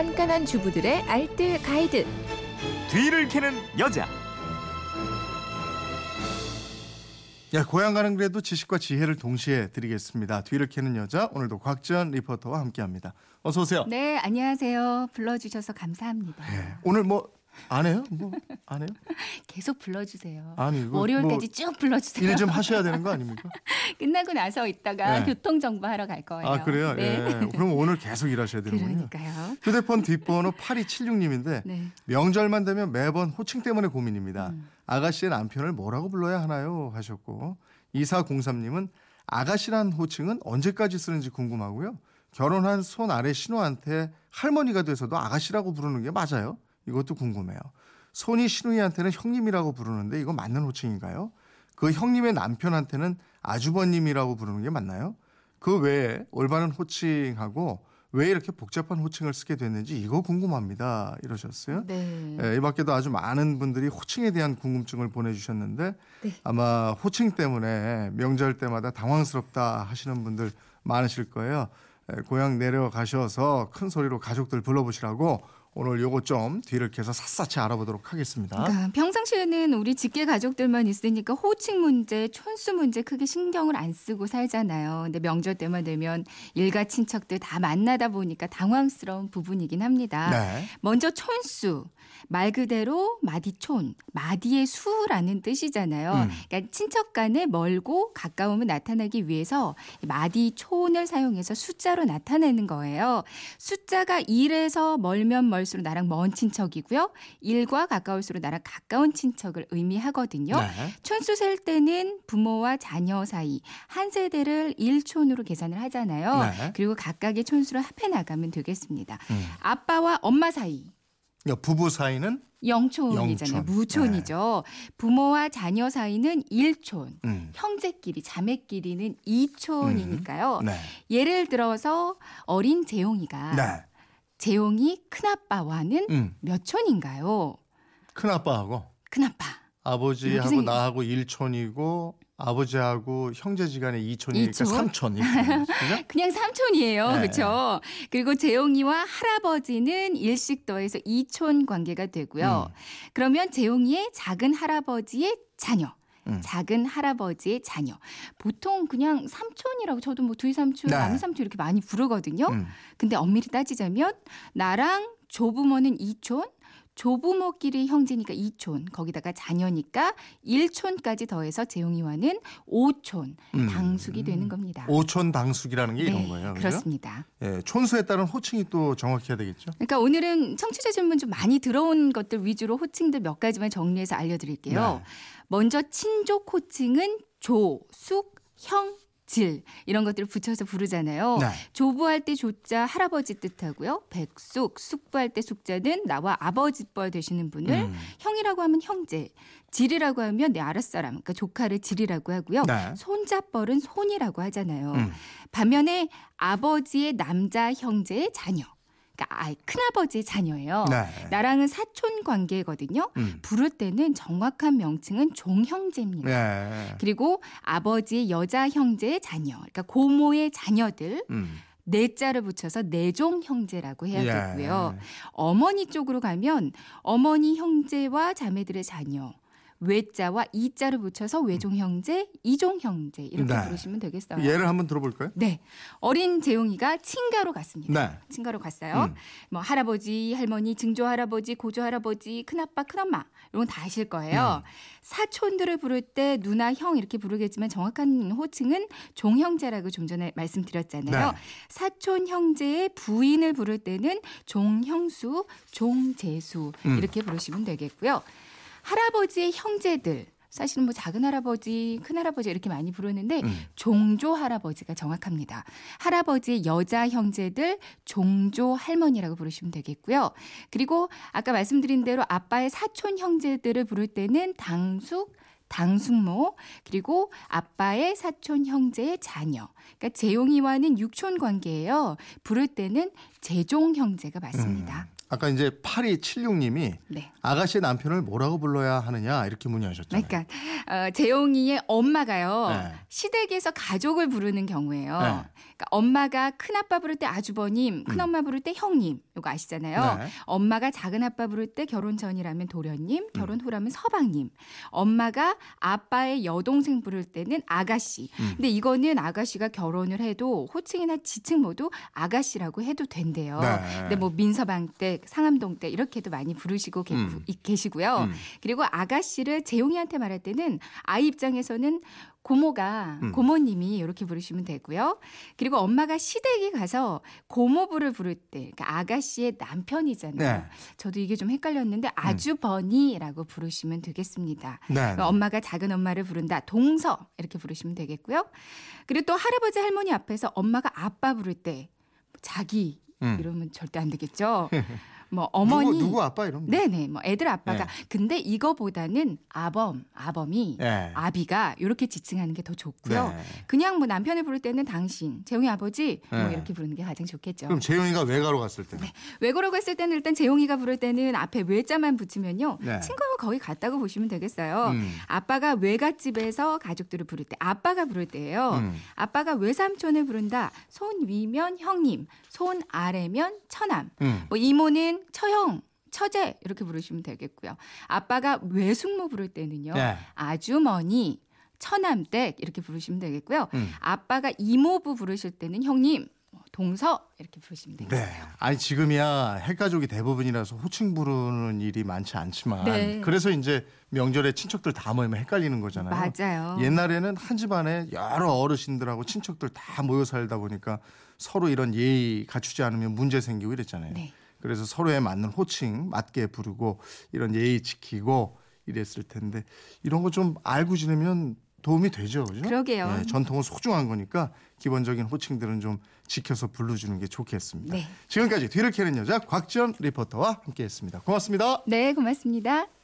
깐깐한 주부들의 알뜰 가이드. 뒤를 캐는 여자. 야, 고향 가는 길에도 지식과 지혜를 동시에 드리겠습니다. 뒤를 캐는 여자 오늘도 곽지연 리포터와 함께합니다. 어서 오세요. 네, 안녕하세요. 불러주셔서 감사합니다. 네, 오늘 뭐 안 해요? 뭐 안 해요? 계속 불러주세요. 아니 이거 월요일까지 쭉 불러주세요. 일좀 하셔야 되는 거 아닙니까? 끝나고 나서 이따가 네. 교통 정보 하러 갈 거예요. 아 그래요? 네. 예. 그럼 오늘 계속 일하셔야 되는군요. 그러니까요. 휴대폰 뒷번호 8276님인데 네. 명절만 되면 매번 호칭 때문에 고민입니다. 음. 아가씨의 남편을 뭐라고 불러야 하나요? 하셨고 2403님은 아가씨란 호칭은 언제까지 쓰는지 궁금하고요. 결혼한 손 아래 신우한테 할머니가 돼서도 아가씨라고 부르는 게 맞아요? 이것도 궁금해요. 손이 신우이한테는 형님이라고 부르는데 이거 맞는 호칭인가요? 그 형님의 남편한테는 아주버님이라고 부르는 게 맞나요? 그 외에 올바른 호칭하고 왜 이렇게 복잡한 호칭을 쓰게 됐는지 이거 궁금합니다. 이러셨어요. 네. 예, 이 밖에도 아주 많은 분들이 호칭에 대한 궁금증을 보내주셨는데 네. 아마 호칭 때문에 명절 때마다 당황스럽다 하시는 분들 많으실 거예요. 예, 고향 내려가셔서 큰 소리로 가족들 불러보시라고 오늘 요거 좀 뒤를 캐서 샅샅이 알아보도록 하겠습니다. 그러니까 평상시에는 우리 직계 가족들만 있으니까 호칭 문제, 촌수 문제 크게 신경을 안 쓰고 살잖아요. 근데 명절 때만 되면 일가 친척들 다 만나다 보니까 당황스러운 부분이긴 합니다. 네. 먼저 촌수. 말 그대로 마디촌, 마디의 수라는 뜻이잖아요. 음. 그러니까 친척 간에 멀고 가까움을 나타내기 위해서 마디촌을 사용해서 숫자로 나타내는 거예요. 숫자가 1에서 멀면 멀 수록 나랑 먼 친척이고요. 1과 가까울수록 나랑 가까운 친척을 의미하거든요. 네. 촌수 셀 때는 부모와 자녀 사이 한 세대를 1촌으로 계산을 하잖아요. 네. 그리고 각각의 촌수를 합해 나가면 되겠습니다. 음. 아빠와 엄마 사이 그러니까 부부 사이는 영촌이잖아요. 영촌. 무촌이죠. 부모와 자녀 사이는 1촌. 음. 형제끼리, 자매끼리는 2촌이니까요. 네. 예를 들어서 어린 재용이가 네. 재용이 큰아빠와는 음. 몇 촌인가요? 큰 아빠하고 큰아빠. 아버지하고 생긴- 나하고 1촌이고 아버지하고 형제지간에 2촌이니까 이촌? 3촌 이렇게 되는 거죠, 그죠? 그냥 삼촌이에요. 네. 그렇죠? 그리고 재용이와 할아버지는 일식 더해서 이촌 관계가 되고요. 음. 그러면 재용이의 작은 할아버지의 자녀. 음. 작은 할아버지의 자녀. 보통 그냥 삼촌이라고 저도 뭐 두이 삼촌, 네. 남이 삼촌 이렇게 많이 부르거든요. 음. 근데 엄밀히 따지자면 나랑 조부모는 이촌, 조부모끼리 형제니까 2촌, 거기다가 자녀니까 1촌까지 더해서 재용이와는 5촌 음. 당숙이 되는 겁니다. 오촌 당숙이라는 게 이런 네, 거예요. 그죠? 그렇습니다. 예, 촌수에 따른 호칭이 또 정확해야 되겠죠. 그러니까 오늘은 청취자 질문 좀 많이 들어온 것들 위주로 호칭들 몇 가지만 정리해서 알려드릴게요. 네. 먼저 친족 호칭은 조, 숙, 형, 질 이런 것들을 붙여서 부르잖아요. 네. 조부할 때 조자 할아버지 뜻하고요. 백숙, 숙부할 때 숙자는 나와 아버지뻘 되시는 분을 음. 형이라고 하면 형제, 질이라고 하면 내 아랫사람, 그러니까 조카를 질이라고 하고요. 네. 손자뻘은 손이라고 하잖아요. 음. 반면에 아버지의 남자 형제의 자녀, 아, 큰아버지의 자녀예요. 네. 나랑은 사촌 관계거든요. 음. 부를 때는 정확한 명칭은 종형제입니다. 네. 그리고 아버지의 여자 형제의 자녀, 그러니까 고모의 자녀들 음. 내자를 붙여서 내종 형제라고 해야 예. 되고요. 어머니 쪽으로 가면 어머니 형제와 자매들의 자녀. 외자와 이자를 붙여서 외종 형제, 이종 형제 이렇게 네. 부르시면 되겠어요. 예를 한번 들어볼까요? 네. 어린 재용이가 친가로 갔습니다. 네. 친가로 갔어요. 음. 뭐 할아버지, 할머니, 증조 할아버지, 고조 할아버지, 큰아빠, 큰엄마 이런 건 다 아실 거예요. 음. 사촌들을 부를 때 누나, 형 이렇게 부르겠지만 정확한 호칭은 종형제라고 좀 전에 말씀드렸잖아요. 네. 사촌 형제의 부인을 부를 때는 종형수, 종재수 음. 이렇게 부르시면 되겠고요. 할아버지의 형제들 사실은 뭐 작은 할아버지, 큰 할아버지 이렇게 많이 부르는데 음. 종조 할아버지가 정확합니다. 할아버지의 여자 형제들 종조 할머니라고 부르시면 되겠고요. 그리고 아까 말씀드린 대로 아빠의 사촌 형제들을 부를 때는 당숙 당숙모 그리고 아빠의 사촌 형제의 자녀. 그러니까 재용이와는 육촌 관계예요. 부를 때는 재종 형제가 맞습니다. 아까 이제 8276님이 네. 아가씨 남편을 뭐라고 불러야 하느냐 이렇게 문의하셨잖아요. 그러니까 어, 재용이의 엄마가요 네. 시댁에서 가족을 부르는 경우에요. 네. 그러니까 엄마가 큰 아빠 부를 때 아주버님, 큰 엄마 부를 때 형님, 이거 아시잖아요. 음. 네. 엄마가 작은 아빠 부를 때 결혼 전이라면 도련님, 음. 결혼 후라면 서방님. 엄마가 아빠의 여동생 부를 때는 아가씨. 음. 근데 이거는 아가씨가 결혼을 해도 호칭이나 지칭 모두 아가씨라고 해도 된대요. 네. 근데 뭐 민서방 때, 상암동 때 이렇게도 많이 부르시고 계, 음. 계시고요. 음. 그리고 아가씨를 재용이한테 말할 때는 아이 입장에서는 고모가 음. 고모님이 이렇게 부르시면 되고요. 그리고 엄마가 시댁에 가서 고모부를 부를 때 그러니까 아가씨의 남편이잖아요. 네. 저도 이게 좀 헷갈렸는데 아주버니라고 부르시면 되겠습니다. 네. 그러니까 엄마가 작은 엄마를 부른다. 동서 이렇게 부르시면 되겠고요. 그리고 또 할아버지 할머니 앞에서 엄마가 아빠 부를 때 자기 음. 이러면 절대 안 되겠죠. 뭐 어머니 누구, 누구 아빠 이러면 네네 뭐 애들 아빠가 네. 근데 이거보다는 아범 아범이 네. 아비가 이렇게 지칭하는 게 더 좋고요. 네. 그냥 뭐 남편을 부를 때는 당신, 재용이 아버지 뭐 네. 이렇게 부르는 게 가장 좋겠죠. 그럼 재용이가 외가로 갔을 때는 외고로 갔을 때는 일단 재용이가 부를 때는 앞에 외자만 붙이면요. 네. 친구가 거의 같다고 보시면 되겠어요. 음. 아빠가 외갓집에서 가족들을 부를 때 아빠가 부를 때예요. 음. 아빠가 외삼촌을 부른다. 손 위면 형님, 손 아래면 처남. 음. 뭐 이모는 처형, 처제 이렇게 부르시면 되겠고요. 아빠가 외숙모 부를 때는요. 네. 아주머니, 처남댁 이렇게 부르시면 되겠고요. 음. 아빠가 이모부 부르실 때는 형님, 뭐 동서 이렇게 부르시면 되겠어요. 네. 아니 지금이야 핵가족이 대부분이라서 호칭 부르는 일이 많지 않지만 네. 그래서 이제 명절에 친척들 다 모이면 헷갈리는 거잖아요. 맞아요. 옛날에는 한 집안에 여러 어르신들하고 친척들 다 모여 살다 보니까 서로 이런 예의 갖추지 않으면 문제 생기고 이랬잖아요. 네. 그래서 서로에 맞는 호칭 맞게 부르고 이런 예의 지키고 이랬을 텐데 이런 거 좀 알고 지내면 도움이 되죠. 그죠? 그러게요. 예, 전통은 소중한 거니까 기본적인 호칭들은 좀 지켜서 불러주는 게 좋겠습니다. 네. 지금까지 뒤를 캐는 여자 곽지연 리포터와 함께했습니다. 고맙습니다. 네, 고맙습니다.